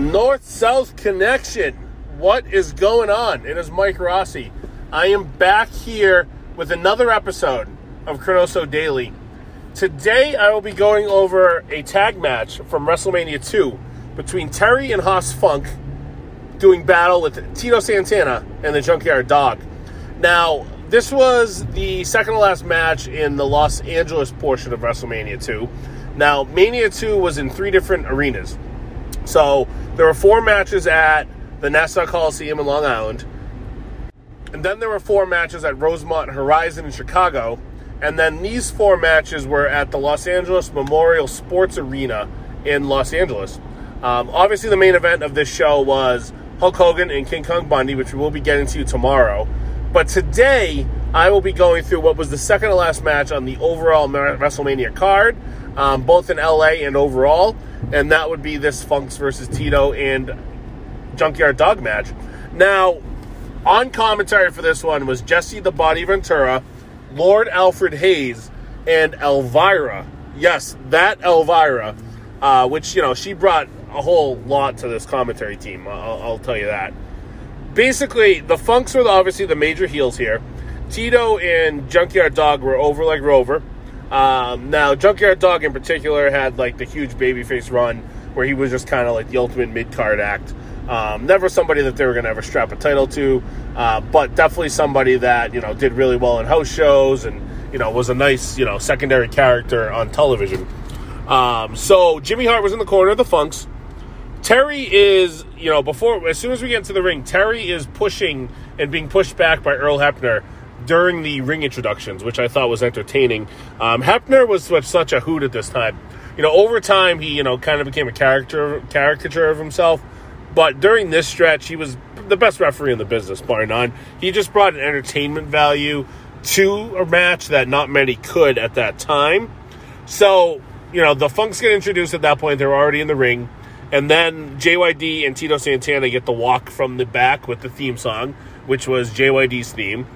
North South Connection. What is going on? It is Mike Rossi. I am back here with another episode of ChroNoSo Daily. Today I will be going over a tag match from WrestleMania 2 between Terry and Hoss Funk doing battle with Tito Santana and the Junkyard Dog. Now, this was the second to last match in the Los Angeles portion of WrestleMania 2. Now, Mania 2 was in three different arenas. So, there were four matches at the Nassau Coliseum in Long Island. And then there were four matches at Rosemont Horizon in Chicago. And then these four matches were at the Los Angeles Memorial Sports Arena in Los Angeles. Um, obviously, the main event of this show was Hulk Hogan and King Kong Bundy, which we will be getting to tomorrow. But today, I will be going through what was the second to last match on the overall WrestleMania card, um, both in LA and overall. And that would be this Funks versus Tito and Junkyard Dog match. Now, on commentary for this one was Jesse the Body Ventura, Lord Alfred Hayes, and Elvira. Yes, that Elvira, uh, which, you know, she brought a whole lot to this commentary team. I'll, I'll tell you that. Basically, the Funks were obviously the major heels here. Tito and Junkyard Dog were over like Rover. Um, now, Junkyard Dog in particular had like the huge babyface run where he was just kind of like the ultimate mid card act. Um, never somebody that they were going to ever strap a title to, uh, but definitely somebody that you know did really well in house shows and you know was a nice you know secondary character on television. Um, so Jimmy Hart was in the corner of the Funks. Terry is you know before as soon as we get into the ring, Terry is pushing and being pushed back by Earl Hebner during the ring introductions, which I thought was entertaining. Um, Hebner was such a hoot at this time. You know, over time he you know kind of became a character caricature of himself. But during this stretch, he was the best referee in the business, bar none. He just brought an entertainment value to a match that not many could at that time. So, you know, the Funks get introduced at that point. They're already in the ring. And then JYD and Tito Santana get the walk from the back with the theme song, which was JYD's theme.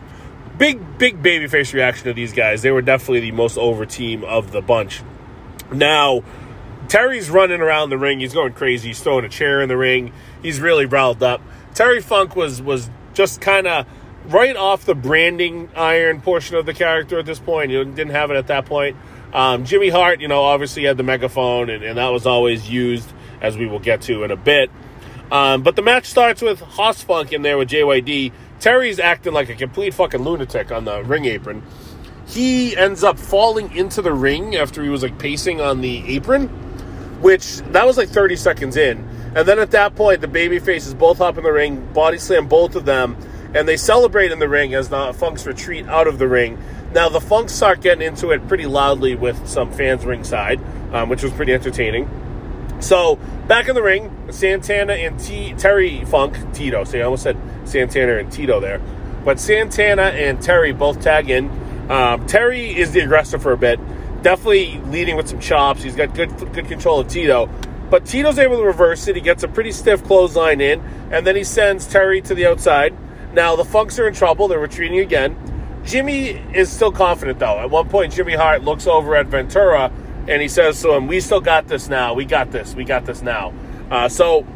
Big, big babyface reaction to these guys. They were definitely the most over team of the bunch. Now, Terry's running around the ring. He's going crazy. He's throwing a chair in the ring. He's really riled up. Terry Funk was was just kind of right off the branding iron portion of the character at this point. He didn't have it at that point. Um, Jimmy Hart, you know, obviously had the megaphone, and, and, that was always used, as we will get to in a bit. Um, but the match starts with Hoss Funk in there with JYD. Terry's acting like a complete fucking lunatic on the ring apron. He ends up falling into the ring after he was like pacing on the apron which that was like 30 seconds in. And then at that point, the baby faces both hop in the ring, body slam both of them, and they celebrate in the ring as the Funks retreat out of the ring. Now, the Funks start getting into it pretty loudly with some fans ringside, um, which was pretty entertaining. So, back in the ring, Santana and T- Terry Funk, Tito, So I almost said Santana and Tito there. But Santana and Terry both tag in. Um, Terry is the aggressor for a bit definitely leading with some chops. He's got good good control of Tito. But Tito's able to reverse it. He gets a pretty stiff clothesline in, and then he sends Terry to the outside. Now the Funks are in trouble. They're retreating again. Jimmy is still confident though. At one point, Jimmy Hart looks over at Ventura and he says to him, "We still got this now. We got this. We got this now." Uh, so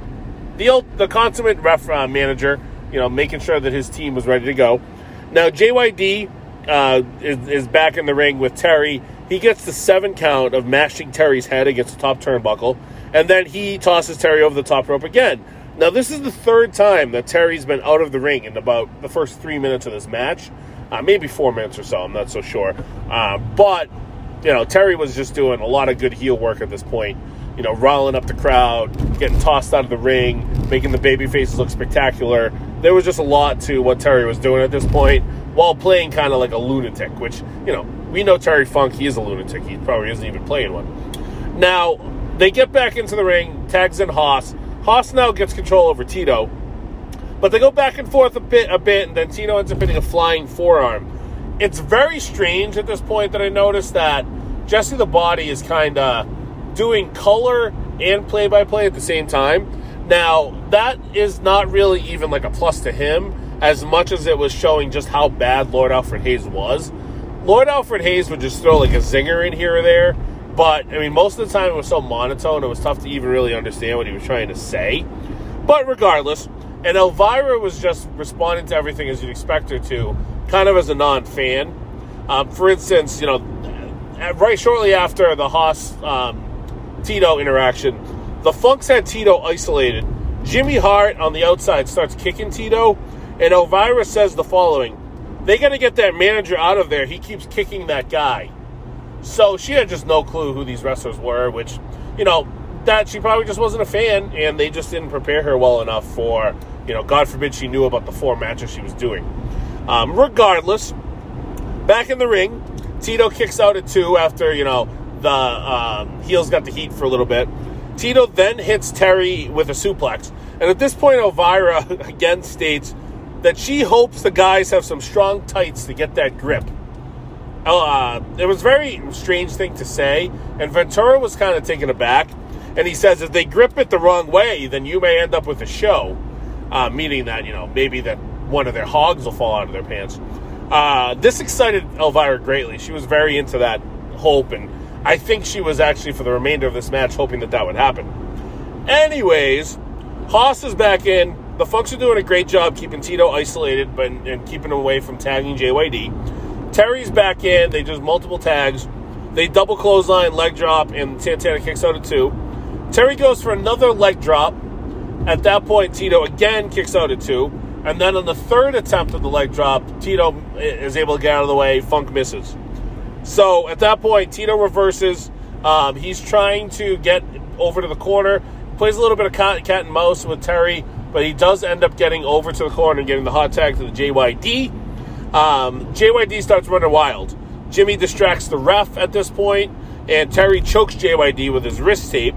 the the consummate ref uh, manager, you know, making sure that his team was ready to go. Now JYD uh, is, is back in the ring with Terry he gets the seven count of mashing Terry's head against the top turnbuckle, and then he tosses Terry over the top rope again. Now, this is the third time that Terry's been out of the ring in about the first three minutes of this match. Uh, maybe four minutes or so, I'm not so sure. Uh, but, you know, Terry was just doing a lot of good heel work at this point. You know, riling up the crowd, getting tossed out of the ring, making the baby faces look spectacular. There was just a lot to what Terry was doing at this point while playing kind of like a lunatic, which, you know, we know Terry Funk, he is a lunatic. He probably isn't even playing one. Now, they get back into the ring, tags in Hoss. Hoss now gets control over Tito. But they go back and forth a bit, a bit, and then Tito ends up hitting a flying forearm. It's very strange at this point that I noticed that Jesse the Body is kind of doing color and play by play at the same time. Now, that is not really even like a plus to him as much as it was showing just how bad Lord Alfred Hayes was. Lord Alfred Hayes would just throw like a zinger in here or there, But I mean, most of the time it was so monotone; it was tough to even really understand what he was trying to say. But regardless, and Elvira was just responding to everything as you'd expect her to, kind of as a non-fan. Um, for instance, you know, right shortly after the Hoss um, Tito interaction, the Funks had Tito isolated. Jimmy Hart on the outside starts kicking Tito, and Elvira says the following They got to get that manager out of there. He keeps kicking that guy. So she had just no clue who these wrestlers were, which, you know, that she probably just wasn't a fan, and they just didn't prepare her well enough for, you know, God forbid she knew about the four matches she was doing. Um, regardless, back in the ring, Tito kicks out at two after, you know, the um, heels got the heat for a little bit. Tito then hits Terry with a suplex. And at this point, Elvira again states that she hopes the guys have some strong tights to get that grip. Uh, it was a very strange thing to say, and Ventura was kind of taken aback. And he says if they grip it the wrong way, then you may end up with a show, uh, meaning that you know maybe that one of their hogs will fall out of their pants. Uh, this excited Elvira greatly. She was very into that hope, and I think she was actually for the remainder of this match hoping that that would happen. Anyways, Hoss is back in. The Funks are doing a great job keeping Tito isolated, but and keeping him away from tagging JYD. Terry's back in. They do multiple tags. They double clothesline, leg drop, and Santana kicks out at two. Terry goes for another leg drop. At that point, Tito again kicks out at two. And then on the third attempt of the leg drop, Tito is able to get out of the way. Funk misses. So at that point, Tito reverses. Um, he's trying to get over to the corner. Plays a little bit of cat, and mouse with Terry, but he does end up getting over to the corner and getting the hot tag to the JYD. Um, JYD starts running wild. Jimmy distracts the ref at this point, and Terry chokes JYD with his wrist tape.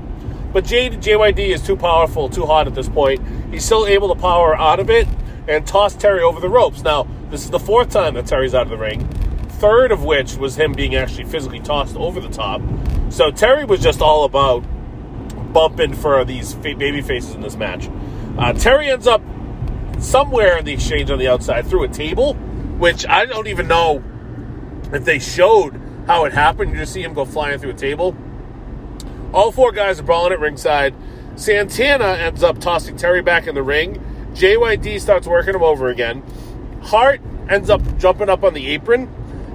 But J- JYD is too powerful, too hot at this point. He's still able to power out of it and toss Terry over the ropes. Now, this is the fourth time that Terry's out of the ring, third of which was him being actually physically tossed over the top. So Terry was just all about bumping for these baby faces in this match. Uh, Terry ends up somewhere in the exchange on the outside through a table, which I don't even know if they showed how it happened. You just see him go flying through a table. All four guys are brawling at ringside. Santana ends up tossing Terry back in the ring. JYD starts working him over again. Hart ends up jumping up on the apron.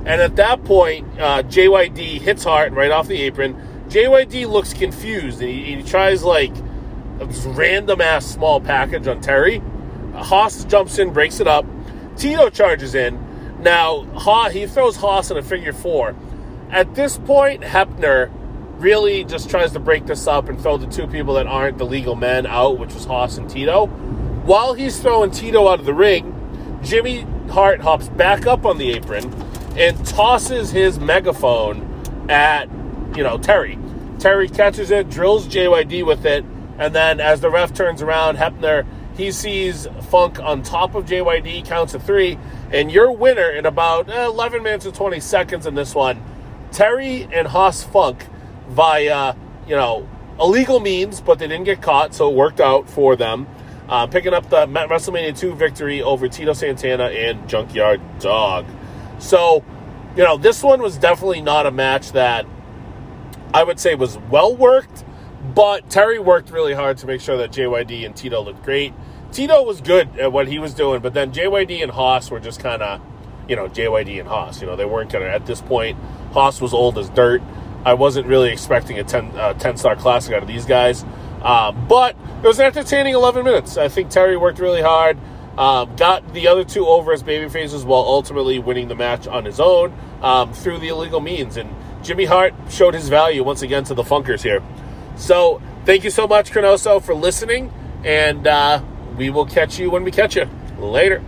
And at that point, uh, JYD hits Hart right off the apron. JYD looks confused and he, he tries like a random ass small package on Terry. Hoss jumps in, breaks it up. Tito charges in. Now, ha- he throws Hoss in a figure four. At this point, Hebner really just tries to break this up and throw the two people that aren't the legal men out, which was Hoss and Tito. While he's throwing Tito out of the ring, Jimmy Hart hops back up on the apron and tosses his megaphone at, you know, Terry. Terry catches it, drills JYD with it, and then as the ref turns around, Hebner, he sees Funk on top of JYD, counts to three, and your winner in about eh, 11 minutes and 20 seconds in this one, Terry and Hoss Funk via, you know, illegal means, but they didn't get caught, so it worked out for them. Uh, picking up the WrestleMania 2 victory over Tito Santana and Junkyard Dog. So, you know, this one was definitely not a match that I would say was well worked, but Terry worked really hard to make sure that JYD and Tito looked great. Tito was good at what he was doing, but then JYD and Hoss were just kind of, you know, JYD and Hoss. You know, they weren't going to, at this point, Hoss was old as dirt. I wasn't really expecting a 10, uh, 10 star classic out of these guys. Um, but it was an entertaining 11 minutes. I think Terry worked really hard, um, got the other two over as baby faces while ultimately winning the match on his own um, through the illegal means. And Jimmy Hart showed his value once again to the Funkers here. So thank you so much, ChroNoSo, for listening. And uh, we will catch you when we catch you. Later.